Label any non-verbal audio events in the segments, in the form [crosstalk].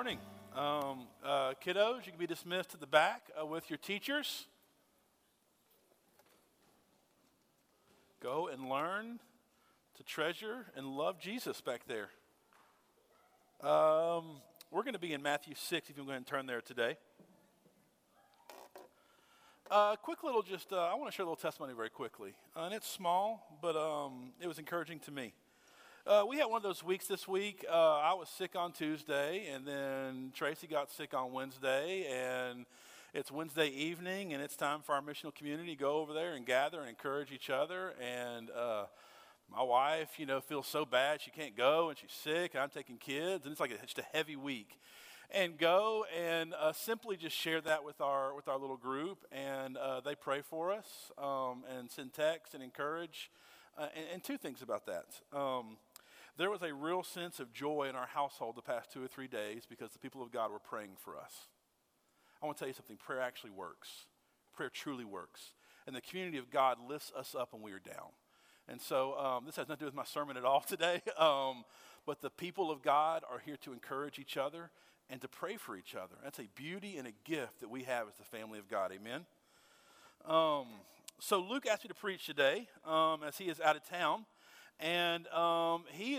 morning. Um, uh, kiddos, you can be dismissed to the back uh, with your teachers. Go and learn to treasure and love Jesus back there. Um, we're going to be in Matthew 6, if you go ahead and turn there today. Uh, quick little just, uh, I want to share a little testimony very quickly. And it's small, but um, it was encouraging to me. Uh, we had one of those weeks this week. Uh, I was sick on Tuesday, and then Tracy got sick on Wednesday, and it's Wednesday evening, and it's time for our missional community to go over there and gather and encourage each other. And uh, my wife, you know, feels so bad she can't go, and she's sick, and I'm taking kids, and it's like a, just a heavy week. And go and uh, simply just share that with our with our little group, and uh, they pray for us um, and send texts and encourage. Uh, and, and, two things about that. Um, there was a real sense of joy in our household the past two or three days because the people of God were praying for us. I want to tell you something prayer actually works, prayer truly works. And the community of God lifts us up when we are down. And so um, this has nothing to do with my sermon at all [laughs] today, um, but the people of God are here to encourage each other and to pray for each other. That's a beauty and a gift that we have as the family of God. Amen. Um, so Luke asked me to preach today um, as he is out of town. And um,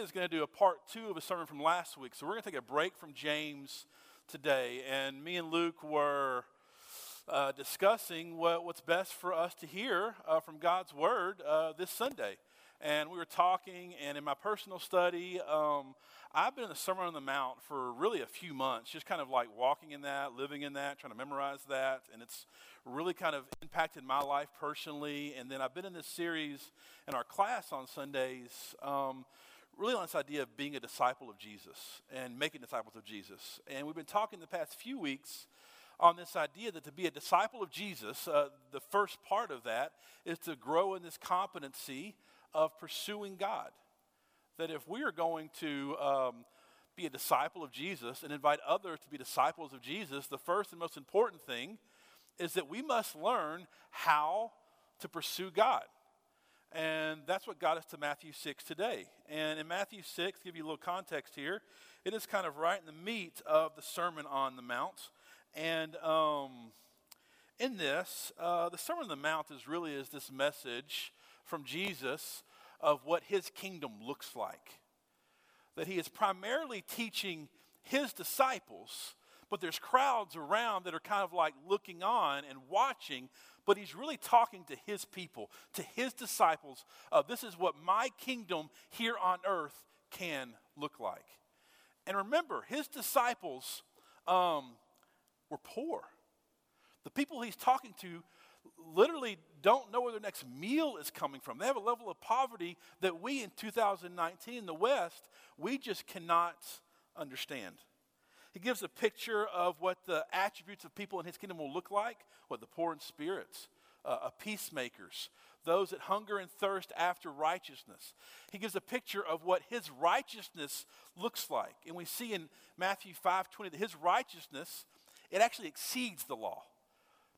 is going to do a part two of a sermon from last week. So we're going to take a break from James today. And me and Luke were uh, discussing what, what's best for us to hear uh, from God's Word uh, this Sunday. And we were talking, and in my personal study, um, I've been in the Sermon on the Mount for really a few months, just kind of like walking in that, living in that, trying to memorize that. And it's really kind of impacted my life personally. And then I've been in this series in our class on Sundays, um, really on this idea of being a disciple of Jesus and making disciples of Jesus. And we've been talking the past few weeks on this idea that to be a disciple of Jesus, uh, the first part of that is to grow in this competency of pursuing God. That if we are going to um, be a disciple of Jesus and invite others to be disciples of Jesus, the first and most important thing is that we must learn how to pursue God. And that's what got us to Matthew 6 today. And in Matthew 6, to give you a little context here, it is kind of right in the meat of the Sermon on the Mount. And um, in this, uh, the Sermon on the Mount is really is this message from Jesus of what his kingdom looks like. That he is primarily teaching his disciples but there's crowds around that are kind of like looking on and watching, but he's really talking to his people, to his disciples. Uh, this is what my kingdom here on earth can look like. And remember, his disciples um, were poor. The people he's talking to literally don't know where their next meal is coming from. They have a level of poverty that we in 2019 in the West, we just cannot understand. He gives a picture of what the attributes of people in his kingdom will look like what the poor in spirits, uh, peacemakers, those that hunger and thirst after righteousness. He gives a picture of what his righteousness looks like. And we see in Matthew 5 20 that his righteousness, it actually exceeds the law.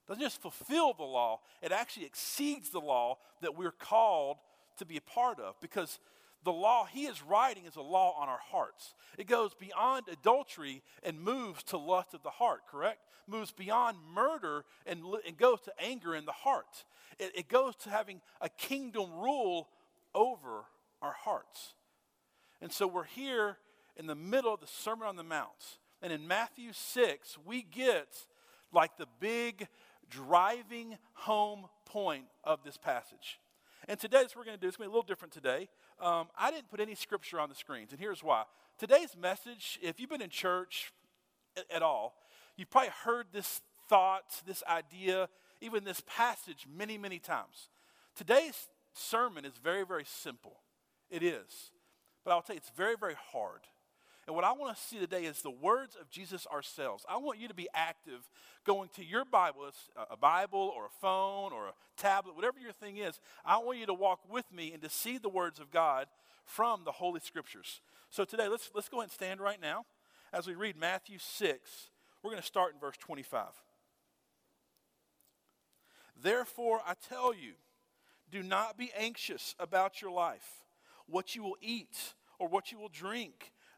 It doesn't just fulfill the law, it actually exceeds the law that we're called to be a part of. Because the law he is writing is a law on our hearts. It goes beyond adultery and moves to lust of the heart, correct? Moves beyond murder and, and goes to anger in the heart. It, it goes to having a kingdom rule over our hearts. And so we're here in the middle of the Sermon on the Mount. And in Matthew 6, we get like the big driving home point of this passage. And today, what we're going to do. It's going to be a little different today. Um, I didn't put any scripture on the screens, and here's why. Today's message, if you've been in church at, at all, you've probably heard this thought, this idea, even this passage many, many times. Today's sermon is very, very simple. It is. But I'll tell you, it's very, very hard. And what I want to see today is the words of Jesus ourselves. I want you to be active going to your Bible, a Bible or a phone or a tablet, whatever your thing is. I want you to walk with me and to see the words of God from the Holy Scriptures. So today, let's, let's go ahead and stand right now as we read Matthew 6. We're going to start in verse 25. Therefore, I tell you, do not be anxious about your life, what you will eat or what you will drink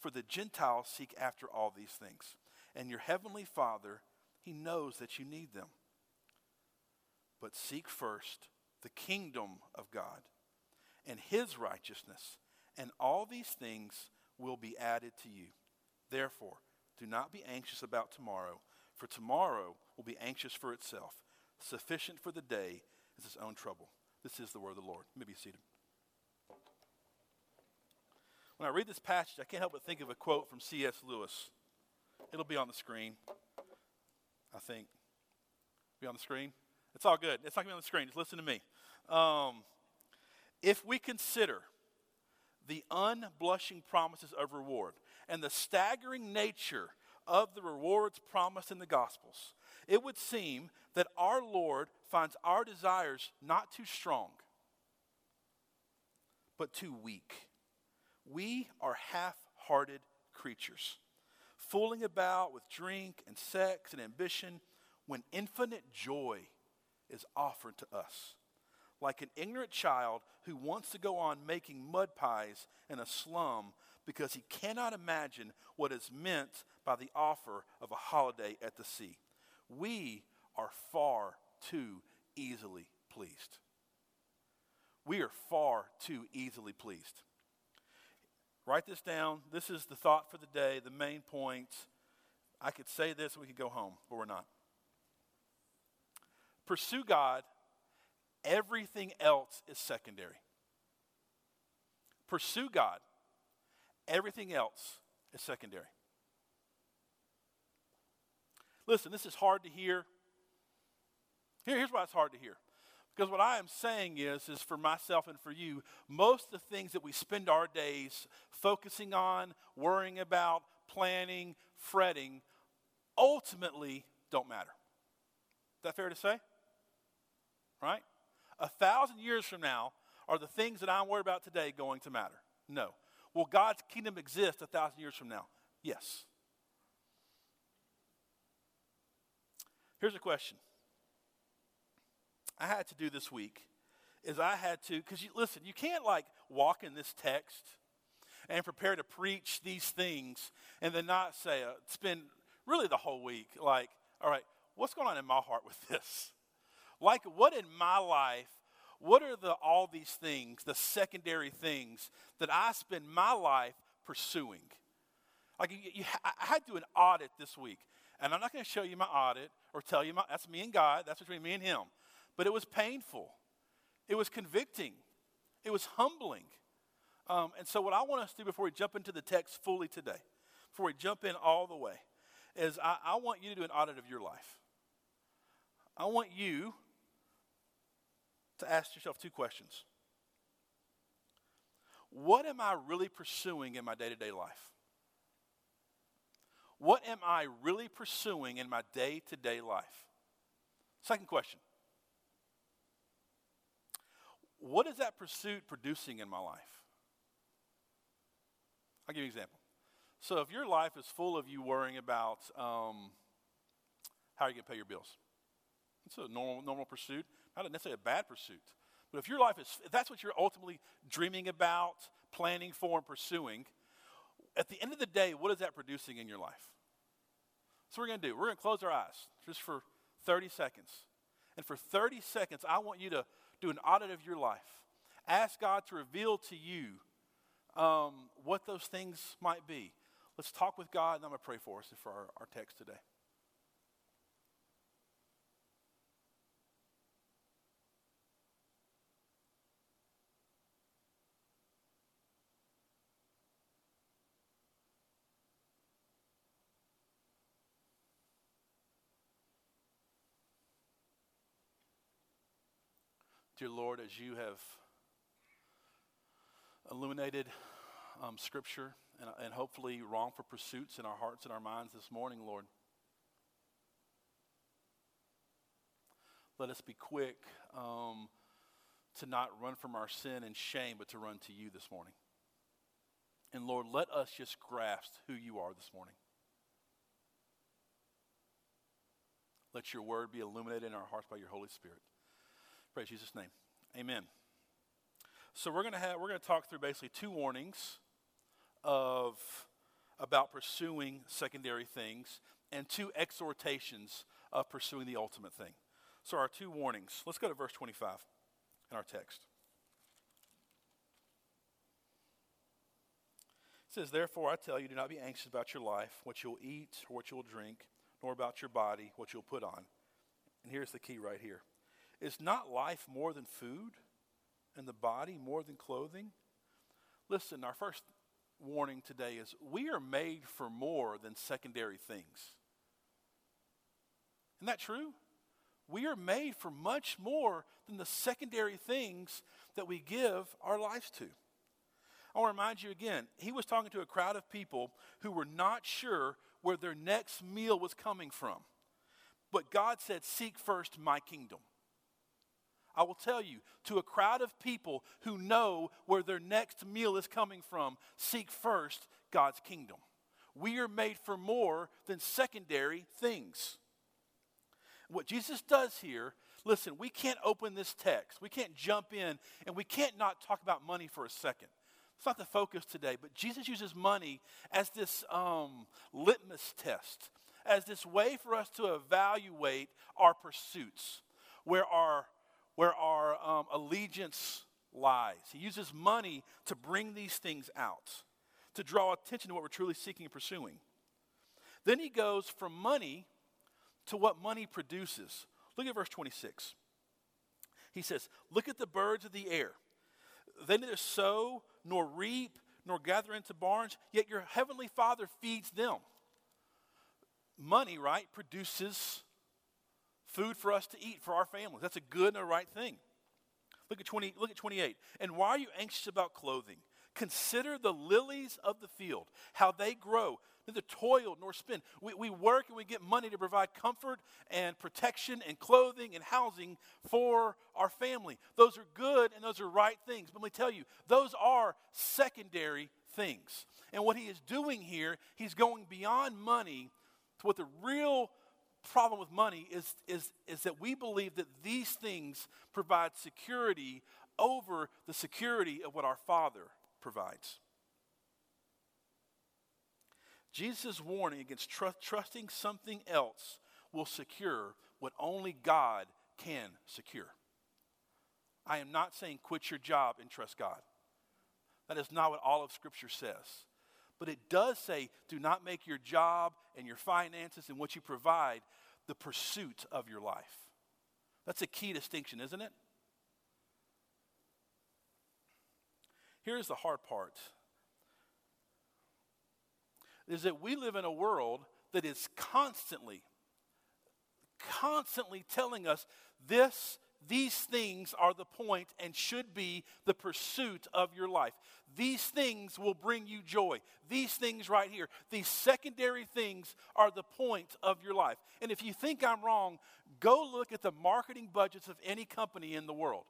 For the Gentiles seek after all these things. And your heavenly Father, he knows that you need them. But seek first the kingdom of God and his righteousness, and all these things will be added to you. Therefore, do not be anxious about tomorrow, for tomorrow will be anxious for itself. Sufficient for the day is its own trouble. This is the word of the Lord. You may be seated. When I read this passage, I can't help but think of a quote from C.S. Lewis. It'll be on the screen, I think. Be on the screen? It's all good. It's not going to be on the screen. Just listen to me. Um, if we consider the unblushing promises of reward and the staggering nature of the rewards promised in the Gospels, it would seem that our Lord finds our desires not too strong, but too weak. We are half hearted creatures, fooling about with drink and sex and ambition when infinite joy is offered to us. Like an ignorant child who wants to go on making mud pies in a slum because he cannot imagine what is meant by the offer of a holiday at the sea. We are far too easily pleased. We are far too easily pleased. Write this down. This is the thought for the day, the main point. I could say this we could go home, but we're not. Pursue God, everything else is secondary. Pursue God, everything else is secondary. Listen, this is hard to hear. Here, here's why it's hard to hear. Because what I am saying is, is for myself and for you, most of the things that we spend our days focusing on, worrying about, planning, fretting, ultimately don't matter. Is that fair to say? Right? A thousand years from now, are the things that I'm worried about today going to matter? No. Will God's kingdom exist a thousand years from now? Yes. Here's a question I had to do this week is I had to, because you listen, you can't like walk in this text and prepare to preach these things and then not say, uh, spend really the whole week like, all right, what's going on in my heart with this? Like, what in my life, what are the all these things, the secondary things that I spend my life pursuing? Like, you, you, I had to do an audit this week. And I'm not going to show you my audit or tell you my, that's me and God, that's between me and Him. But it was painful, it was convicting, it was humbling. Um, and so, what I want us to do before we jump into the text fully today, before we jump in all the way, is I, I want you to do an audit of your life. I want you to ask yourself two questions. What am I really pursuing in my day to day life? What am I really pursuing in my day to day life? Second question What is that pursuit producing in my life? I'll give you an example. So, if your life is full of you worrying about um, how are you going to pay your bills, it's a normal, normal pursuit, not necessarily a bad pursuit. But if your life is, if that's what you're ultimately dreaming about, planning for, and pursuing, at the end of the day, what is that producing in your life? So, we're going to do, we're going to close our eyes just for 30 seconds. And for 30 seconds, I want you to do an audit of your life. Ask God to reveal to you um, what those things might be. Let's talk with God, and I'm going to pray for us for our, our text today. Dear Lord, as you have illuminated um, Scripture and, and hopefully wrongful pursuits in our hearts and our minds this morning, Lord, let us be quick um, to not run from our sin and shame, but to run to you this morning. And Lord, let us just grasp who you are this morning. Let your word be illuminated in our hearts by your Holy Spirit. Pray Jesus' name. Amen. So we're gonna have we're gonna talk through basically two warnings of about pursuing secondary things and two exhortations of pursuing the ultimate thing. So our two warnings. Let's go to verse 25 in our text. It says, Therefore I tell you, do not be anxious about your life, what you'll eat or what you'll drink, nor about your body, what you'll put on. And here's the key right here Is not life more than food, and the body more than clothing? Listen, our first warning today is we are made for more than secondary things. Isn't that true? We are made for much more than the secondary things that we give our lives to. I want to remind you again, he was talking to a crowd of people who were not sure where their next meal was coming from. But God said, Seek first my kingdom. I will tell you, to a crowd of people who know where their next meal is coming from, seek first God's kingdom. We are made for more than secondary things. What Jesus does here, listen, we can't open this text. We can't jump in and we can't not talk about money for a second. It's not the focus today, but Jesus uses money as this um, litmus test, as this way for us to evaluate our pursuits, where our, where our um, allegiance lies. He uses money to bring these things out, to draw attention to what we're truly seeking and pursuing. Then he goes from money to what money produces. Look at verse 26. He says, Look at the birds of the air. They neither sow nor reap, nor gather into barns, yet your heavenly Father feeds them. Money, right, produces food for us to eat for our families. That's a good and a right thing. Look at 20, look at 28. And why are you anxious about clothing? Consider the lilies of the field, how they grow neither toil nor spin. We, we work and we get money to provide comfort and protection and clothing and housing for our family. Those are good and those are right things. But let me tell you, those are secondary things. And what he is doing here, he's going beyond money to what the real problem with money is, is, is that we believe that these things provide security over the security of what our Father provides. Jesus' warning against tr- trusting something else will secure what only God can secure. I am not saying quit your job and trust God. That is not what all of Scripture says. But it does say do not make your job and your finances and what you provide the pursuit of your life. That's a key distinction, isn't it? Here's the hard part is that we live in a world that is constantly, constantly telling us this, these things are the point and should be the pursuit of your life. These things will bring you joy. These things right here, these secondary things are the point of your life. And if you think I'm wrong, go look at the marketing budgets of any company in the world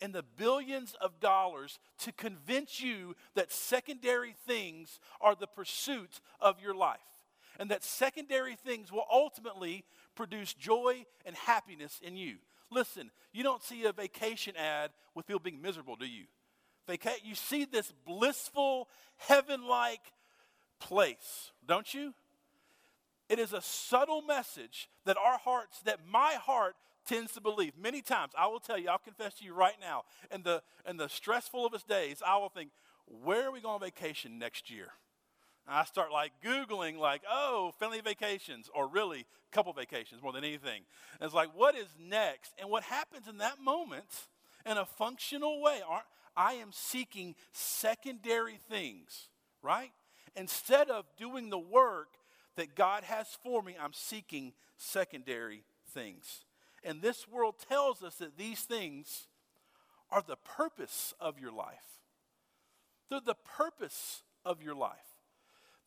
and the billions of dollars to convince you that secondary things are the pursuit of your life. And that secondary things will ultimately produce joy and happiness in you. Listen, you don't see a vacation ad with people being miserable, do you? Vaca- you see this blissful, heaven like place, don't you? It is a subtle message that our hearts, that my heart tends to believe. Many times, I will tell you, I'll confess to you right now, in the, in the stressful of his days, I will think, where are we going on vacation next year? I start like Googling, like, oh, family vacations, or really, couple vacations more than anything. And it's like, what is next? And what happens in that moment, in a functional way, I am seeking secondary things, right? Instead of doing the work that God has for me, I'm seeking secondary things. And this world tells us that these things are the purpose of your life. They're the purpose of your life.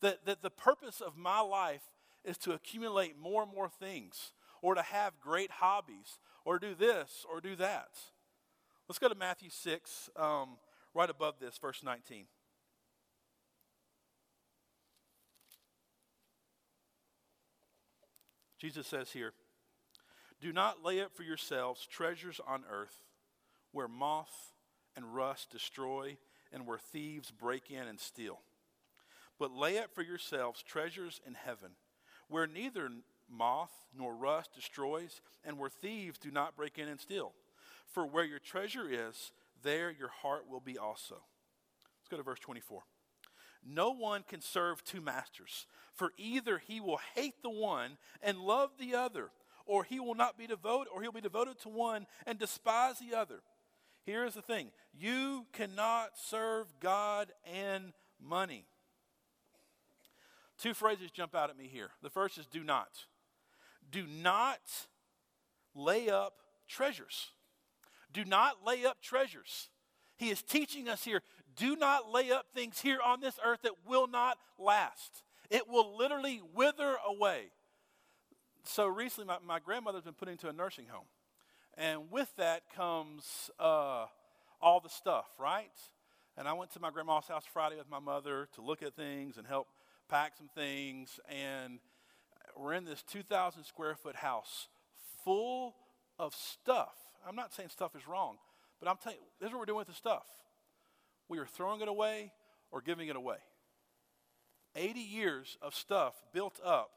That, that the purpose of my life is to accumulate more and more things, or to have great hobbies, or do this, or do that. Let's go to Matthew 6, um, right above this, verse 19. Jesus says here, Do not lay up for yourselves treasures on earth where moth and rust destroy and where thieves break in and steal. But lay up for yourselves treasures in heaven where neither moth nor rust destroys and where thieves do not break in and steal. For where your treasure is, there your heart will be also. Let's go to verse 24. No one can serve two masters, for either he will hate the one and love the other, or he will not be devoted, or he'll be devoted to one and despise the other. Here is the thing you cannot serve God and money. Two phrases jump out at me here. The first is do not. Do not lay up treasures. Do not lay up treasures. He is teaching us here do not lay up things here on this earth that will not last. It will literally wither away. So recently, my, my grandmother's been put into a nursing home. And with that comes uh, all the stuff, right? And I went to my grandma's house Friday with my mother to look at things and help pack some things. And we're in this 2,000 square foot house full of stuff I'm not saying stuff is wrong, but I'm telling you, this is what we're doing with the stuff. We are throwing it away or giving it away. 80 years of stuff built up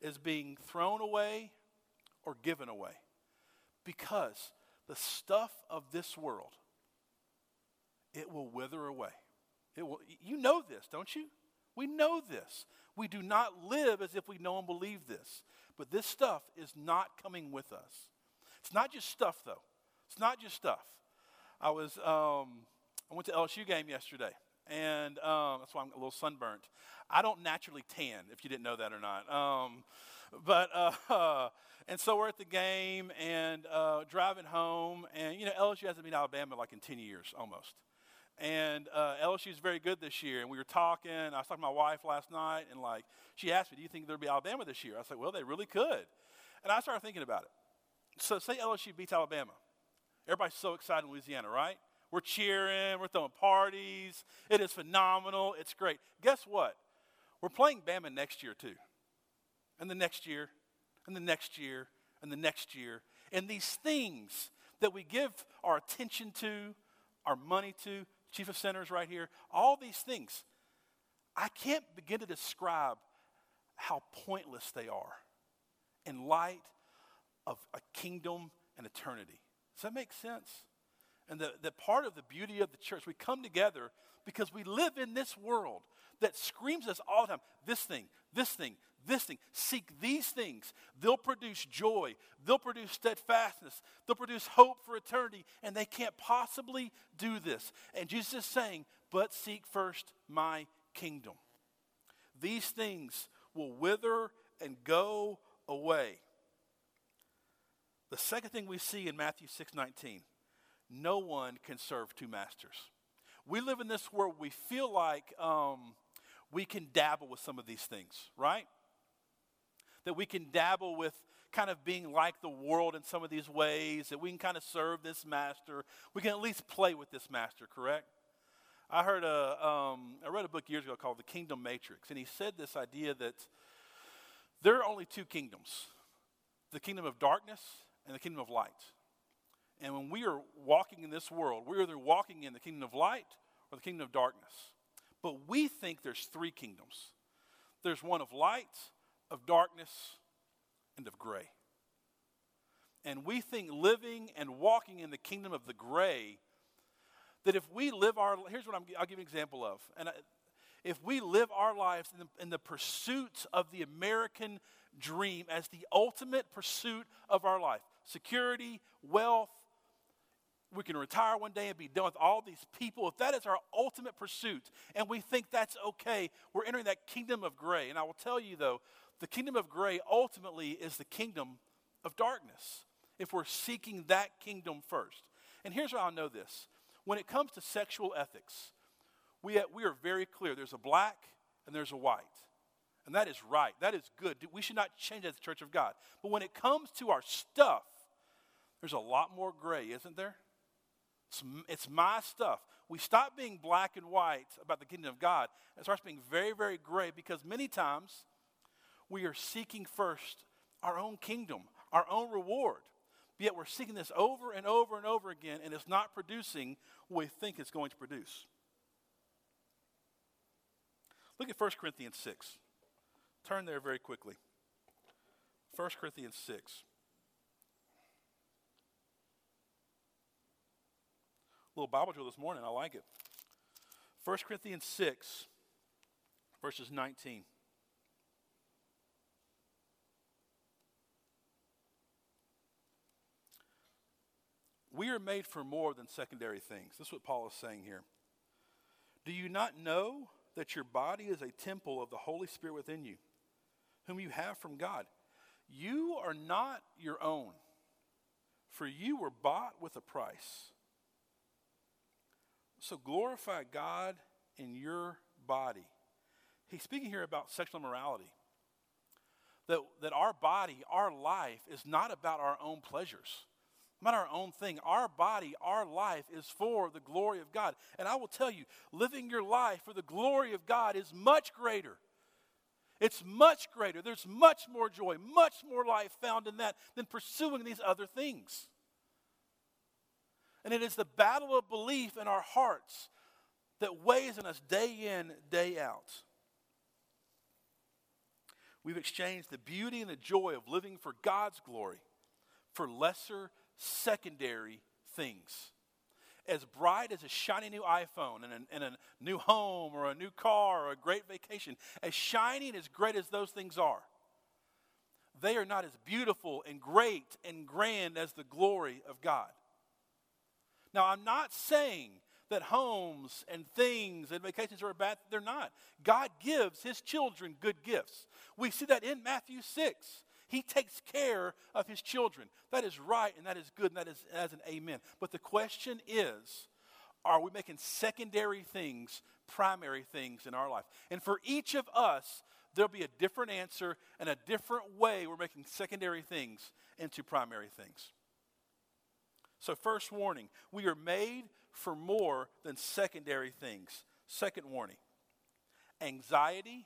is being thrown away or given away because the stuff of this world it will wither away it will you know this don't you we know this we do not live as if we know and believe this but this stuff is not coming with us it's not just stuff though it's not just stuff. I was um, I went to LSU game yesterday, and um, that's why I'm a little sunburnt. I don't naturally tan, if you didn't know that or not. Um, but uh, [laughs] and so we're at the game and uh, driving home, and you know LSU hasn't been Alabama like in ten years almost. And uh, LSU is very good this year. And we were talking. I was talking to my wife last night, and like she asked me, "Do you think there'll be Alabama this year?" I said, "Well, they really could." And I started thinking about it. So say LSU beats Alabama. Everybody's so excited in Louisiana, right? We're cheering, we're throwing parties. It is phenomenal. It's great. Guess what? We're playing Bama next year, too. And the next year, and the next year, and the next year. And these things that we give our attention to, our money to, Chief of Centers right here, all these things, I can't begin to describe how pointless they are in light of a kingdom and eternity. Does that make sense? And the, the part of the beauty of the church, we come together because we live in this world that screams us all the time this thing, this thing, this thing. Seek these things. They'll produce joy, they'll produce steadfastness, they'll produce hope for eternity, and they can't possibly do this. And Jesus is saying, but seek first my kingdom. These things will wither and go away. The second thing we see in Matthew 6:19, no one can serve two masters. We live in this world we feel like um, we can dabble with some of these things, right? That we can dabble with kind of being like the world in some of these ways, that we can kind of serve this master. We can at least play with this master, correct? I heard a, um, I read a book years ago called The Kingdom Matrix, and he said this idea that there are only two kingdoms the kingdom of darkness and the kingdom of light. And when we are walking in this world, we're either walking in the kingdom of light or the kingdom of darkness. But we think there's three kingdoms there's one of light, of darkness, and of gray. And we think living and walking in the kingdom of the gray, that if we live our, here's what I'm, I'll give you an example of. And I, if we live our lives in the, in the pursuit of the American dream as the ultimate pursuit of our life, security, wealth. We can retire one day and be done with all these people. If that is our ultimate pursuit and we think that's okay, we're entering that kingdom of gray. And I will tell you, though, the kingdom of gray ultimately is the kingdom of darkness if we're seeking that kingdom first. And here's how I know this When it comes to sexual ethics, we, we are very clear there's a black and there's a white. And that is right. That is good. We should not change as the church of God. But when it comes to our stuff, there's a lot more gray, isn't there? It's, it's my stuff. We stop being black and white about the kingdom of God and starts being very, very gray because many times we are seeking first our own kingdom, our own reward. Yet we're seeking this over and over and over again, and it's not producing what we think it's going to produce. Look at 1 Corinthians 6. Turn there very quickly. 1 Corinthians 6. Little Bible drill this morning. I like it. 1 Corinthians 6, verses 19. We are made for more than secondary things. This is what Paul is saying here. Do you not know that your body is a temple of the Holy Spirit within you, whom you have from God? You are not your own, for you were bought with a price. So glorify God in your body. He's speaking here about sexual immorality. That, that our body, our life, is not about our own pleasures, not our own thing. Our body, our life is for the glory of God. And I will tell you, living your life for the glory of God is much greater. It's much greater. There's much more joy, much more life found in that than pursuing these other things. And it is the battle of belief in our hearts that weighs on us day in, day out. We've exchanged the beauty and the joy of living for God's glory for lesser, secondary things. As bright as a shiny new iPhone and a, and a new home or a new car or a great vacation, as shiny and as great as those things are, they are not as beautiful and great and grand as the glory of God. Now, I'm not saying that homes and things and vacations are bad. They're not. God gives his children good gifts. We see that in Matthew 6. He takes care of his children. That is right and that is good and that is as an amen. But the question is are we making secondary things primary things in our life? And for each of us, there'll be a different answer and a different way we're making secondary things into primary things. So, first warning we are made for more than secondary things. Second warning anxiety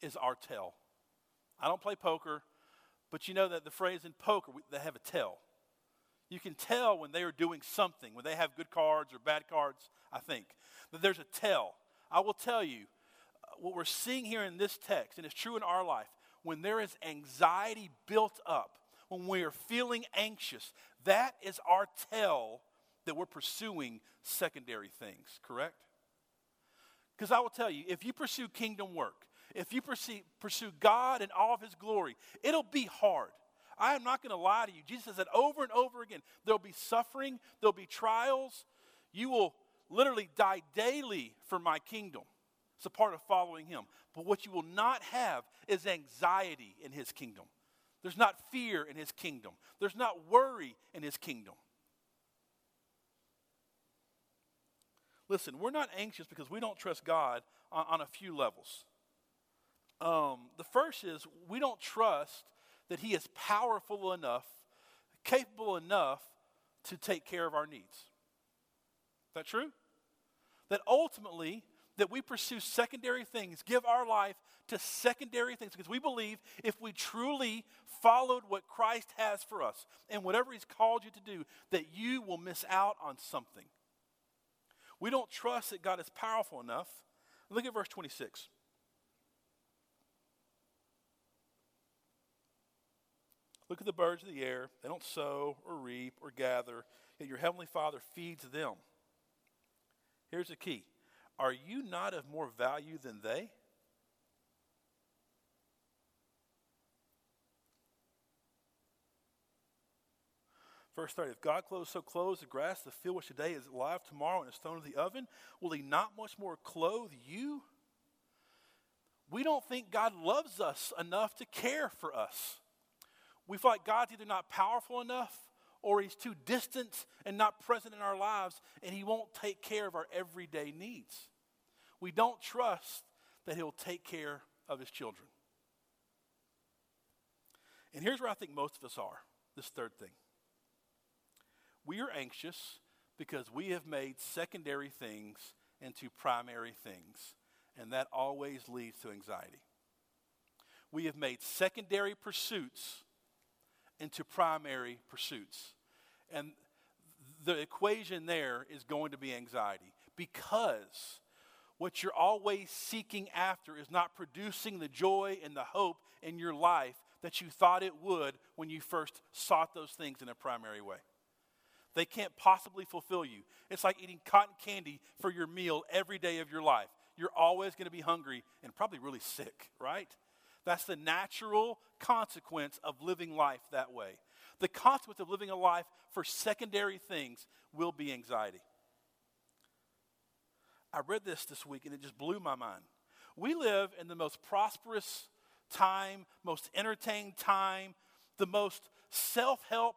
is our tell. I don't play poker, but you know that the phrase in poker, they have a tell. You can tell when they are doing something, when they have good cards or bad cards, I think, that there's a tell. I will tell you, uh, what we're seeing here in this text, and it's true in our life, when there is anxiety built up, when we are feeling anxious, that is our tell that we're pursuing secondary things, correct? Because I will tell you, if you pursue kingdom work, if you pursue, pursue God and all of His glory, it'll be hard. I am not going to lie to you. Jesus says that over and over again. There'll be suffering, there'll be trials. You will literally die daily for my kingdom. It's a part of following Him. But what you will not have is anxiety in His kingdom. There's not fear in his kingdom. There's not worry in his kingdom. Listen, we're not anxious because we don't trust God on, on a few levels. Um, the first is we don't trust that he is powerful enough, capable enough to take care of our needs. Is that true? That ultimately, that we pursue secondary things, give our life to secondary things, because we believe if we truly followed what Christ has for us and whatever He's called you to do, that you will miss out on something. We don't trust that God is powerful enough. Look at verse 26. Look at the birds of the air. They don't sow or reap or gather, yet your heavenly Father feeds them. Here's the key Are you not of more value than they? Verse 30 If God clothes so clothes the grass, the field which today is alive tomorrow and is thrown into the oven, will he not much more clothe you? We don't think God loves us enough to care for us. We feel like God's either not powerful enough or he's too distant and not present in our lives, and he won't take care of our everyday needs. We don't trust that he'll take care of his children. And here's where I think most of us are this third thing. We are anxious because we have made secondary things into primary things, and that always leads to anxiety. We have made secondary pursuits into primary pursuits. And the equation there is going to be anxiety because what you're always seeking after is not producing the joy and the hope in your life that you thought it would when you first sought those things in a primary way. They can't possibly fulfill you. It's like eating cotton candy for your meal every day of your life. You're always going to be hungry and probably really sick, right? That's the natural consequence of living life that way. The consequence of living a life for secondary things will be anxiety. I read this this week and it just blew my mind. We live in the most prosperous time, most entertained time, the most self help,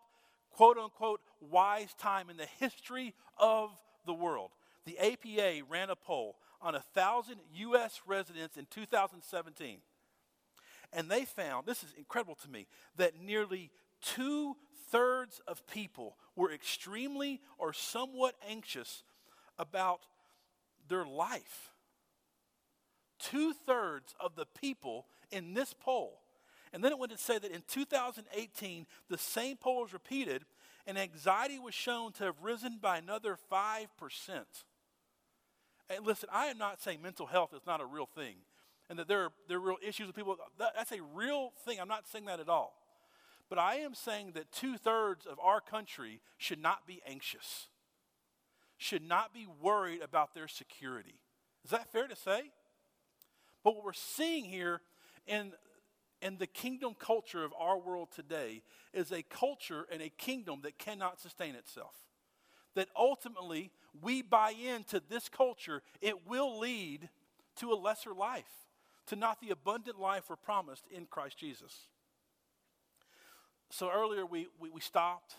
quote unquote, wise time in the history of the world. The APA ran a poll on a thousand U.S. residents in 2017. And they found, this is incredible to me, that nearly two thirds of people were extremely or somewhat anxious about their life. Two thirds of the people in this poll. And then it went to say that in 2018, the same poll was repeated, and anxiety was shown to have risen by another 5%. And listen, I am not saying mental health is not a real thing and that there are, there are real issues with people. That, that's a real thing. I'm not saying that at all. But I am saying that two thirds of our country should not be anxious, should not be worried about their security. Is that fair to say? But what we're seeing here in, in the kingdom culture of our world today is a culture and a kingdom that cannot sustain itself. That ultimately, we buy into this culture, it will lead to a lesser life to not the abundant life we're promised in Christ Jesus. So earlier we, we, we stopped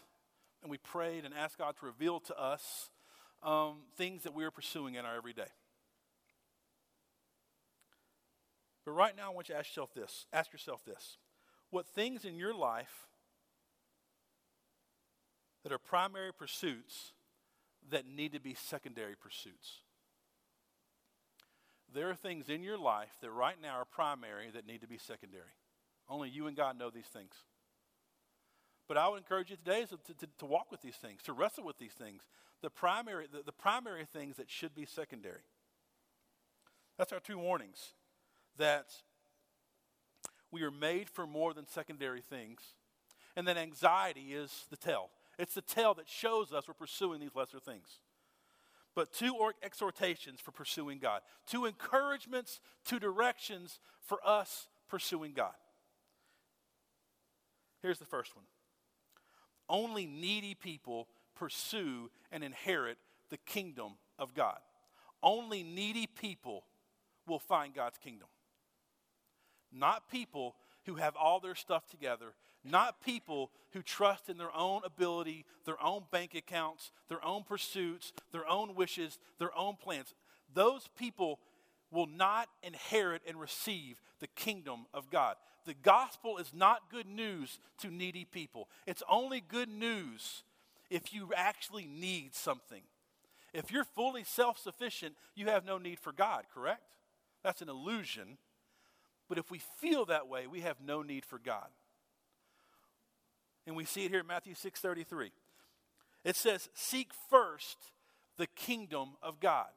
and we prayed and asked God to reveal to us um, things that we are pursuing in our everyday. But right now, I want you to ask yourself this. Ask yourself this. What things in your life that are primary pursuits that need to be secondary pursuits? There are things in your life that right now are primary that need to be secondary. Only you and God know these things. But I would encourage you today to, to, to walk with these things, to wrestle with these things, the primary, the, the primary things that should be secondary. That's our two warnings that we are made for more than secondary things, and that anxiety is the tell. It's the tell that shows us we're pursuing these lesser things but two exhortations for pursuing God, two encouragements, two directions for us pursuing God. Here's the first one only needy people pursue and inherit the kingdom of God. Only needy people will find God's kingdom. Not people who have all their stuff together, not people who trust in their own ability, their own bank accounts, their own pursuits, their own wishes, their own plans. Those people will not inherit and receive the kingdom of God. The gospel is not good news to needy people. It's only good news if you actually need something. If you're fully self sufficient, you have no need for God, correct? That's an illusion. But if we feel that way, we have no need for God. And we see it here in Matthew 6:33. It says, "Seek first the kingdom of God."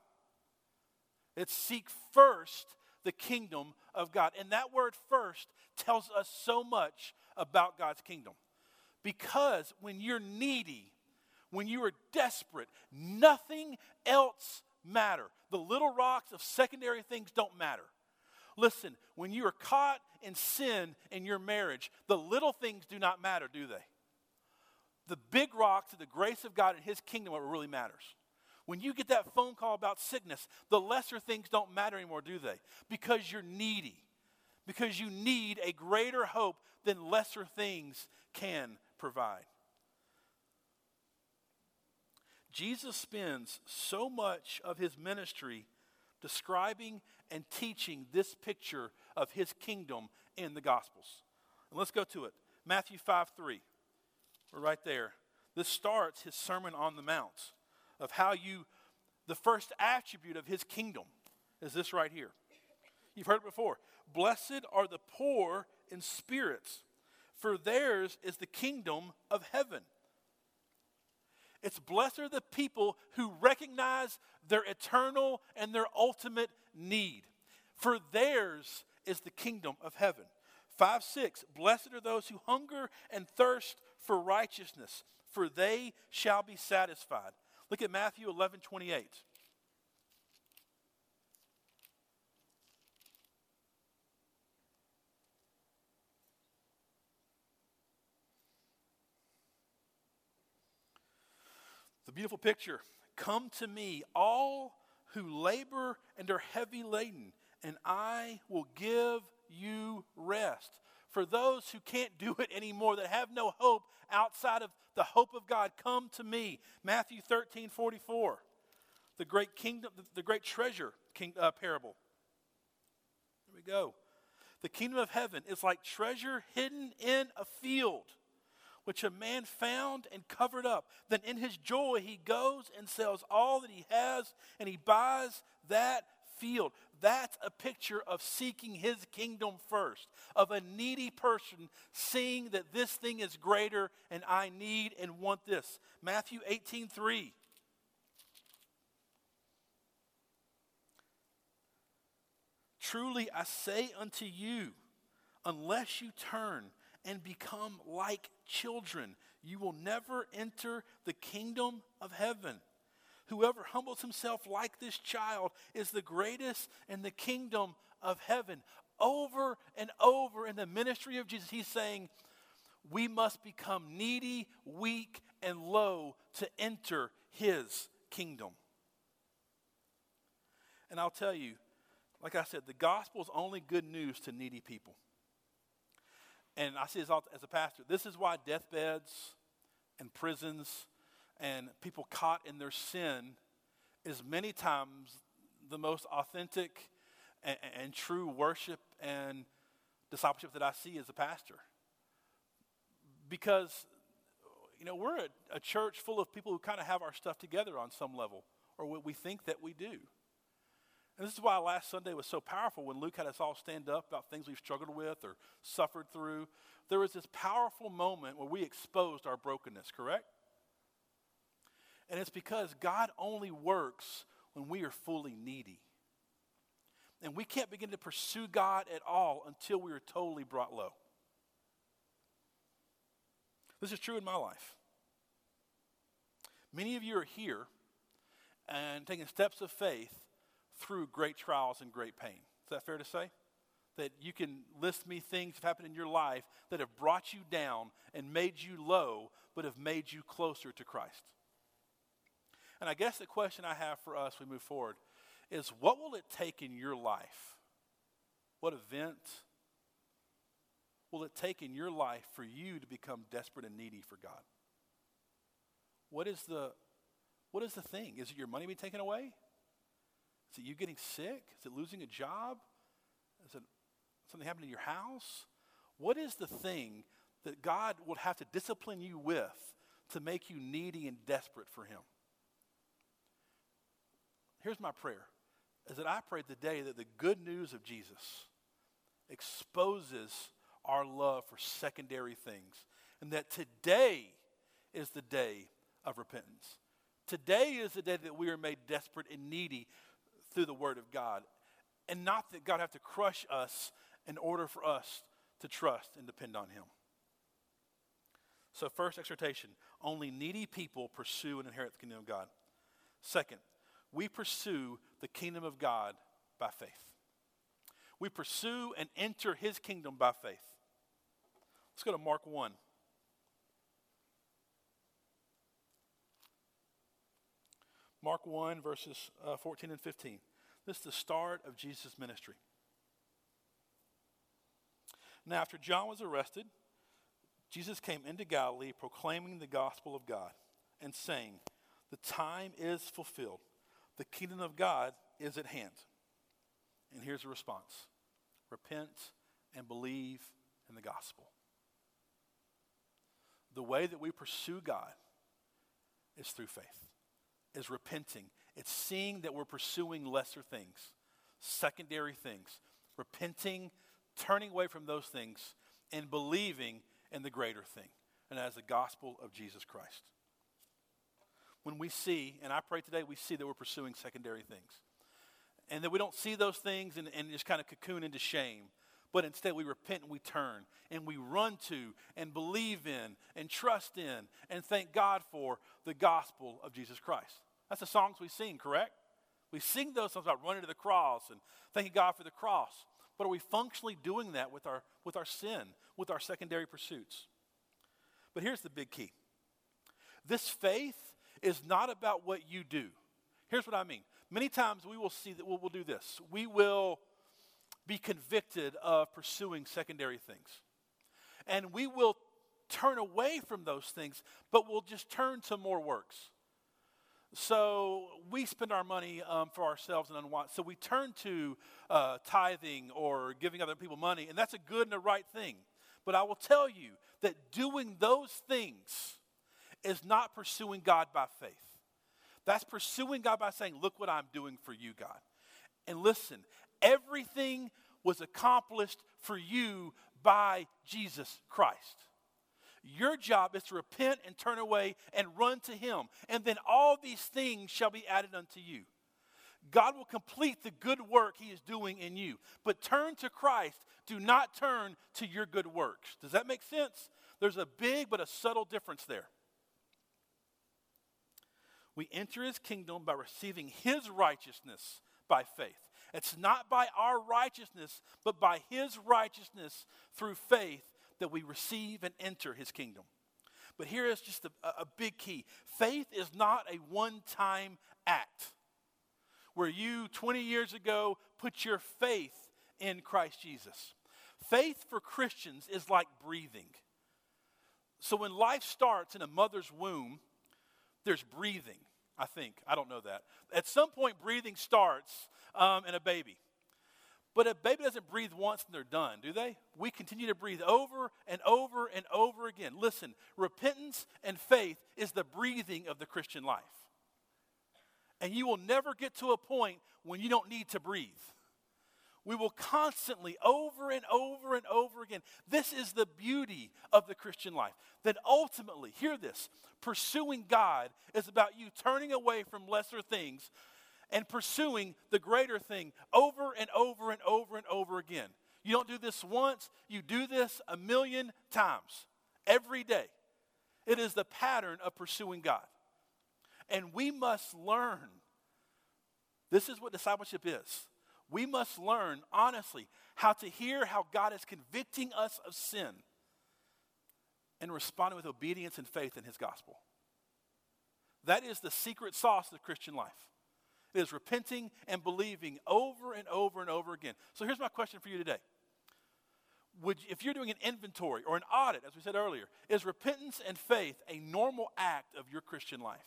It's seek first the kingdom of God. And that word first tells us so much about God's kingdom. Because when you're needy, when you are desperate, nothing else matter. The little rocks of secondary things don't matter. Listen, when you are caught in sin in your marriage, the little things do not matter, do they? The big rocks of the grace of God and His kingdom what really matters. When you get that phone call about sickness, the lesser things don't matter anymore, do they? Because you're needy. Because you need a greater hope than lesser things can provide. Jesus spends so much of his ministry describing and teaching this picture of his kingdom in the Gospels. And let's go to it. Matthew 5 3. We're right there. This starts his Sermon on the Mount of how you, the first attribute of his kingdom is this right here. You've heard it before. Blessed are the poor in spirits, for theirs is the kingdom of heaven. It's blessed are the people who recognize their eternal and their ultimate need, for theirs is the kingdom of heaven. 5 6 Blessed are those who hunger and thirst for righteousness, for they shall be satisfied. Look at Matthew 11 28. Beautiful picture. Come to me, all who labor and are heavy laden, and I will give you rest. For those who can't do it anymore, that have no hope outside of the hope of God, come to me. Matthew 13 44, the great kingdom, the great treasure king, uh, parable. Here we go. The kingdom of heaven is like treasure hidden in a field which a man found and covered up. Then in his joy, he goes and sells all that he has and he buys that field. That's a picture of seeking his kingdom first, of a needy person seeing that this thing is greater and I need and want this. Matthew 18 3. Truly I say unto you, unless you turn and become like children. You will never enter the kingdom of heaven. Whoever humbles himself like this child is the greatest in the kingdom of heaven. Over and over in the ministry of Jesus, he's saying, we must become needy, weak, and low to enter his kingdom. And I'll tell you, like I said, the gospel is only good news to needy people and I see as a pastor. This is why deathbeds and prisons and people caught in their sin is many times the most authentic and, and true worship and discipleship that I see as a pastor. Because, you know, we're a, a church full of people who kind of have our stuff together on some level, or what we think that we do. And this is why last Sunday was so powerful when Luke had us all stand up about things we've struggled with or suffered through. There was this powerful moment where we exposed our brokenness, correct? And it's because God only works when we are fully needy. And we can't begin to pursue God at all until we are totally brought low. This is true in my life. Many of you are here and taking steps of faith through great trials and great pain. Is that fair to say? That you can list me things that have happened in your life that have brought you down and made you low, but have made you closer to Christ. And I guess the question I have for us, we move forward, is what will it take in your life? What event will it take in your life for you to become desperate and needy for God? What is the what is the thing? Is it your money being taken away? Is it you getting sick? Is it losing a job? Is it something happening in your house? What is the thing that God would have to discipline you with to make you needy and desperate for Him? Here's my prayer is that I pray today that the good news of Jesus exposes our love for secondary things and that today is the day of repentance. Today is the day that we are made desperate and needy through the Word of God. And not that God have to crush us in order for us to trust and depend on Him. So, first exhortation only needy people pursue and inherit the kingdom of God. Second, we pursue the kingdom of God by faith. We pursue and enter His kingdom by faith. Let's go to Mark 1. Mark 1, verses uh, 14 and 15. This is the start of Jesus' ministry. Now, after John was arrested, Jesus came into Galilee proclaiming the gospel of God and saying, The time is fulfilled. The kingdom of God is at hand. And here's the response repent and believe in the gospel. The way that we pursue God is through faith, is repenting. It's seeing that we're pursuing lesser things, secondary things, repenting, turning away from those things, and believing in the greater thing, and as the gospel of Jesus Christ. When we see, and I pray today, we see that we're pursuing secondary things. And that we don't see those things and, and just kind of cocoon into shame but instead we repent and we turn and we run to and believe in and trust in and thank God for the gospel of Jesus Christ. That's the songs we sing, correct? We sing those songs about running to the cross and thanking God for the cross. But are we functionally doing that with our, with our sin, with our secondary pursuits? But here's the big key this faith is not about what you do. Here's what I mean. Many times we will see that we'll, we'll do this. We will be convicted of pursuing secondary things. And we will turn away from those things, but we'll just turn to more works. So we spend our money um, for ourselves and unwanted. So we turn to uh, tithing or giving other people money, and that's a good and a right thing. But I will tell you that doing those things is not pursuing God by faith. That's pursuing God by saying, Look what I'm doing for you, God. And listen, Everything was accomplished for you by Jesus Christ. Your job is to repent and turn away and run to Him, and then all these things shall be added unto you. God will complete the good work He is doing in you. But turn to Christ. Do not turn to your good works. Does that make sense? There's a big but a subtle difference there. We enter His kingdom by receiving His righteousness by faith. It's not by our righteousness, but by His righteousness through faith that we receive and enter His kingdom. But here is just a, a big key faith is not a one time act where you 20 years ago put your faith in Christ Jesus. Faith for Christians is like breathing. So when life starts in a mother's womb, there's breathing, I think. I don't know that. At some point, breathing starts um, in a baby. But a baby doesn't breathe once and they're done, do they? We continue to breathe over and over and over again. Listen, repentance and faith is the breathing of the Christian life. And you will never get to a point when you don't need to breathe. We will constantly, over and over and over again. This is the beauty of the Christian life. That ultimately, hear this, pursuing God is about you turning away from lesser things and pursuing the greater thing over and over and over and over again. You don't do this once, you do this a million times every day. It is the pattern of pursuing God. And we must learn. This is what discipleship is. We must learn, honestly, how to hear how God is convicting us of sin and responding with obedience and faith in His gospel. That is the secret sauce of the Christian life is repenting and believing over and over and over again. So here's my question for you today. Would, if you're doing an inventory or an audit, as we said earlier, is repentance and faith a normal act of your Christian life?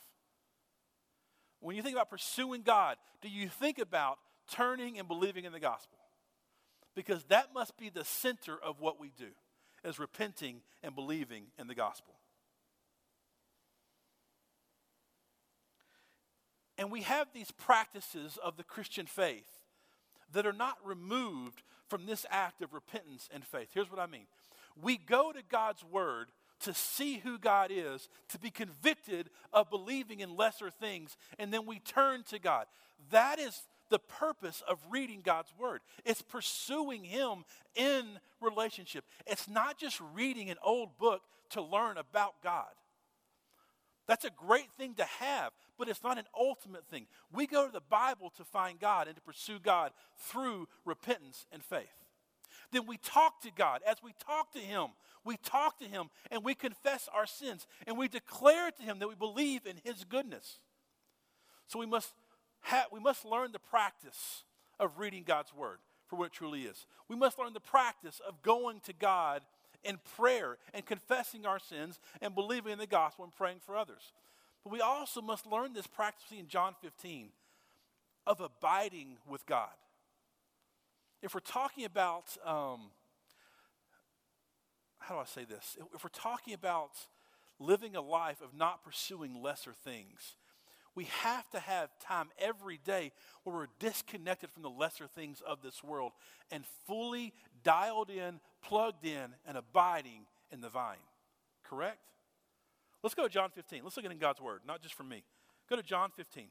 When you think about pursuing God, do you think about turning and believing in the gospel? Because that must be the center of what we do, is repenting and believing in the gospel. And we have these practices of the Christian faith that are not removed from this act of repentance and faith. Here's what I mean we go to God's word to see who God is, to be convicted of believing in lesser things, and then we turn to God. That is the purpose of reading God's word. It's pursuing Him in relationship. It's not just reading an old book to learn about God. That's a great thing to have, but it's not an ultimate thing. We go to the Bible to find God and to pursue God through repentance and faith. Then we talk to God. As we talk to Him, we talk to Him and we confess our sins and we declare to Him that we believe in His goodness. So we must, ha- we must learn the practice of reading God's Word for what it truly is. We must learn the practice of going to God in prayer and confessing our sins and believing in the gospel and praying for others. But we also must learn this practically in John 15 of abiding with God. If we're talking about, um, how do I say this? If we're talking about living a life of not pursuing lesser things, we have to have time every day where we're disconnected from the lesser things of this world and fully dialed in, plugged in, and abiding in the vine. Correct? Let's go to John 15. Let's look at in God's Word, not just from me. Go to John 15.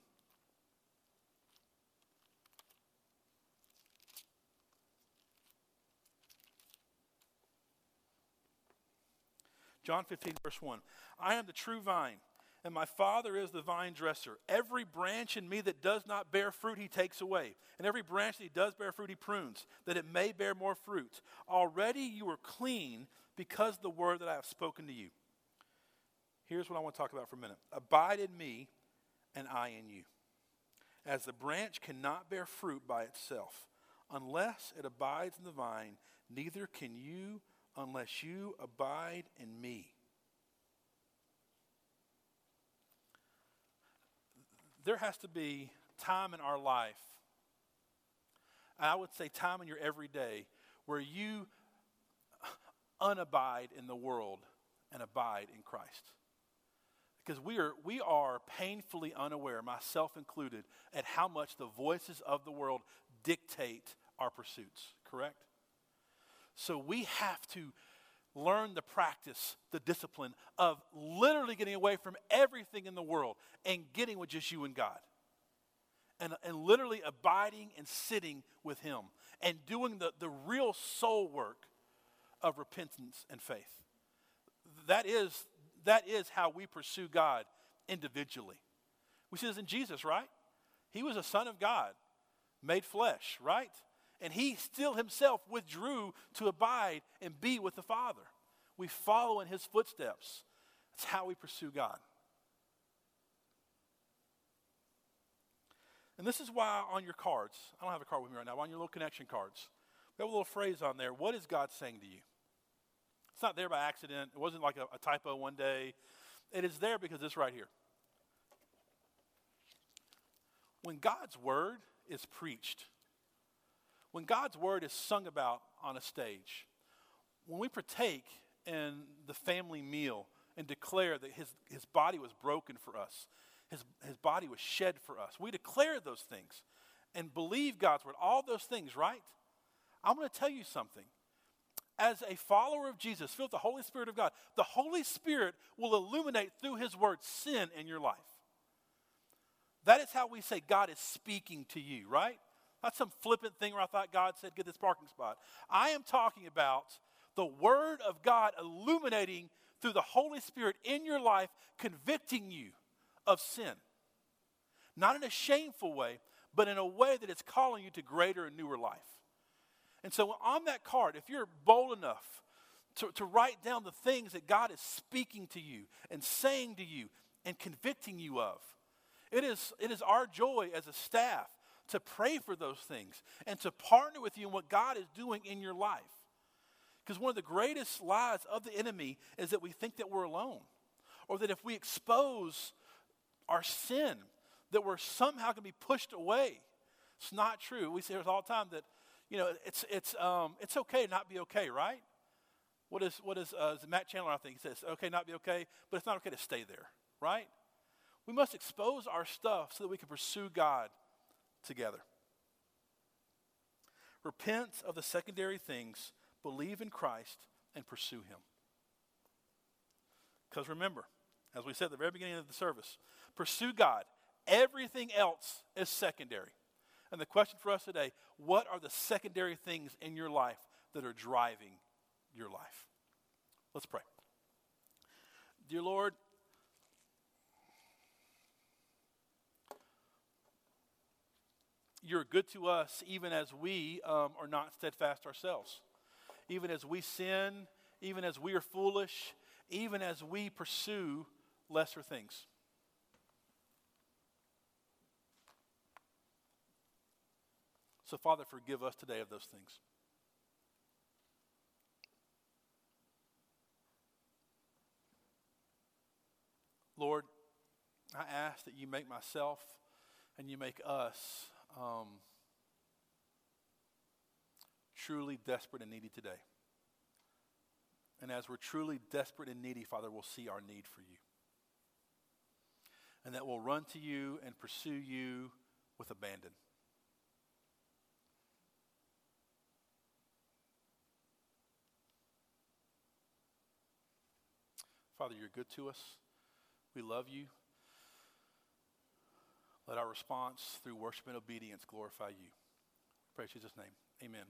John 15, verse 1. I am the true vine, and my Father is the vine dresser. Every branch in me that does not bear fruit, he takes away. And every branch that he does bear fruit, he prunes, that it may bear more fruit. Already you are clean because the word that I have spoken to you. Here's what I want to talk about for a minute Abide in me, and I in you. As the branch cannot bear fruit by itself, unless it abides in the vine, neither can you unless you abide in me. There has to be time in our life, I would say time in your everyday, where you unabide in the world and abide in Christ because we are, we are painfully unaware, myself included, at how much the voices of the world dictate our pursuits, correct? So we have to learn the practice, the discipline of literally getting away from everything in the world and getting with just you and God. And, and literally abiding and sitting with Him and doing the, the real soul work of repentance and faith. That is that is how we pursue God individually. We see this in Jesus, right? He was a son of God, made flesh, right? And he still himself withdrew to abide and be with the Father. We follow in his footsteps. That's how we pursue God. And this is why on your cards, I don't have a card with me right now, on your little connection cards, we have a little phrase on there. What is God saying to you? It's not there by accident. It wasn't like a, a typo one day. It is there because it's right here. When God's word is preached, when God's word is sung about on a stage, when we partake in the family meal and declare that his, his body was broken for us, his, his body was shed for us, we declare those things and believe God's word, all those things, right? I'm going to tell you something as a follower of Jesus, filled with the Holy Spirit of God, the Holy Spirit will illuminate through His Word sin in your life. That is how we say God is speaking to you, right? Not some flippant thing where I thought God said, get this parking spot. I am talking about the Word of God illuminating through the Holy Spirit in your life, convicting you of sin. Not in a shameful way, but in a way that it's calling you to greater and newer life. And so on that card, if you're bold enough to, to write down the things that God is speaking to you and saying to you and convicting you of, it is, it is our joy as a staff to pray for those things and to partner with you in what God is doing in your life. Because one of the greatest lies of the enemy is that we think that we're alone, or that if we expose our sin, that we're somehow going to be pushed away. It's not true. We say this all the time that you know, it's, it's, um, it's okay to not be okay, right? What is, what is, uh, is Matt Chandler, I think, he says, okay, not be okay, but it's not okay to stay there, right? We must expose our stuff so that we can pursue God together. Repent of the secondary things, believe in Christ, and pursue Him. Because remember, as we said at the very beginning of the service, pursue God. Everything else is secondary. And the question for us today what are the secondary things in your life that are driving your life? Let's pray. Dear Lord, you're good to us even as we um, are not steadfast ourselves. Even as we sin, even as we are foolish, even as we pursue lesser things. So, Father, forgive us today of those things. Lord, I ask that you make myself and you make us um, truly desperate and needy today. And as we're truly desperate and needy, Father, we'll see our need for you. And that we'll run to you and pursue you with abandon. Father, you're good to us. We love you. Let our response through worship and obedience glorify you. In Jesus' name. Amen.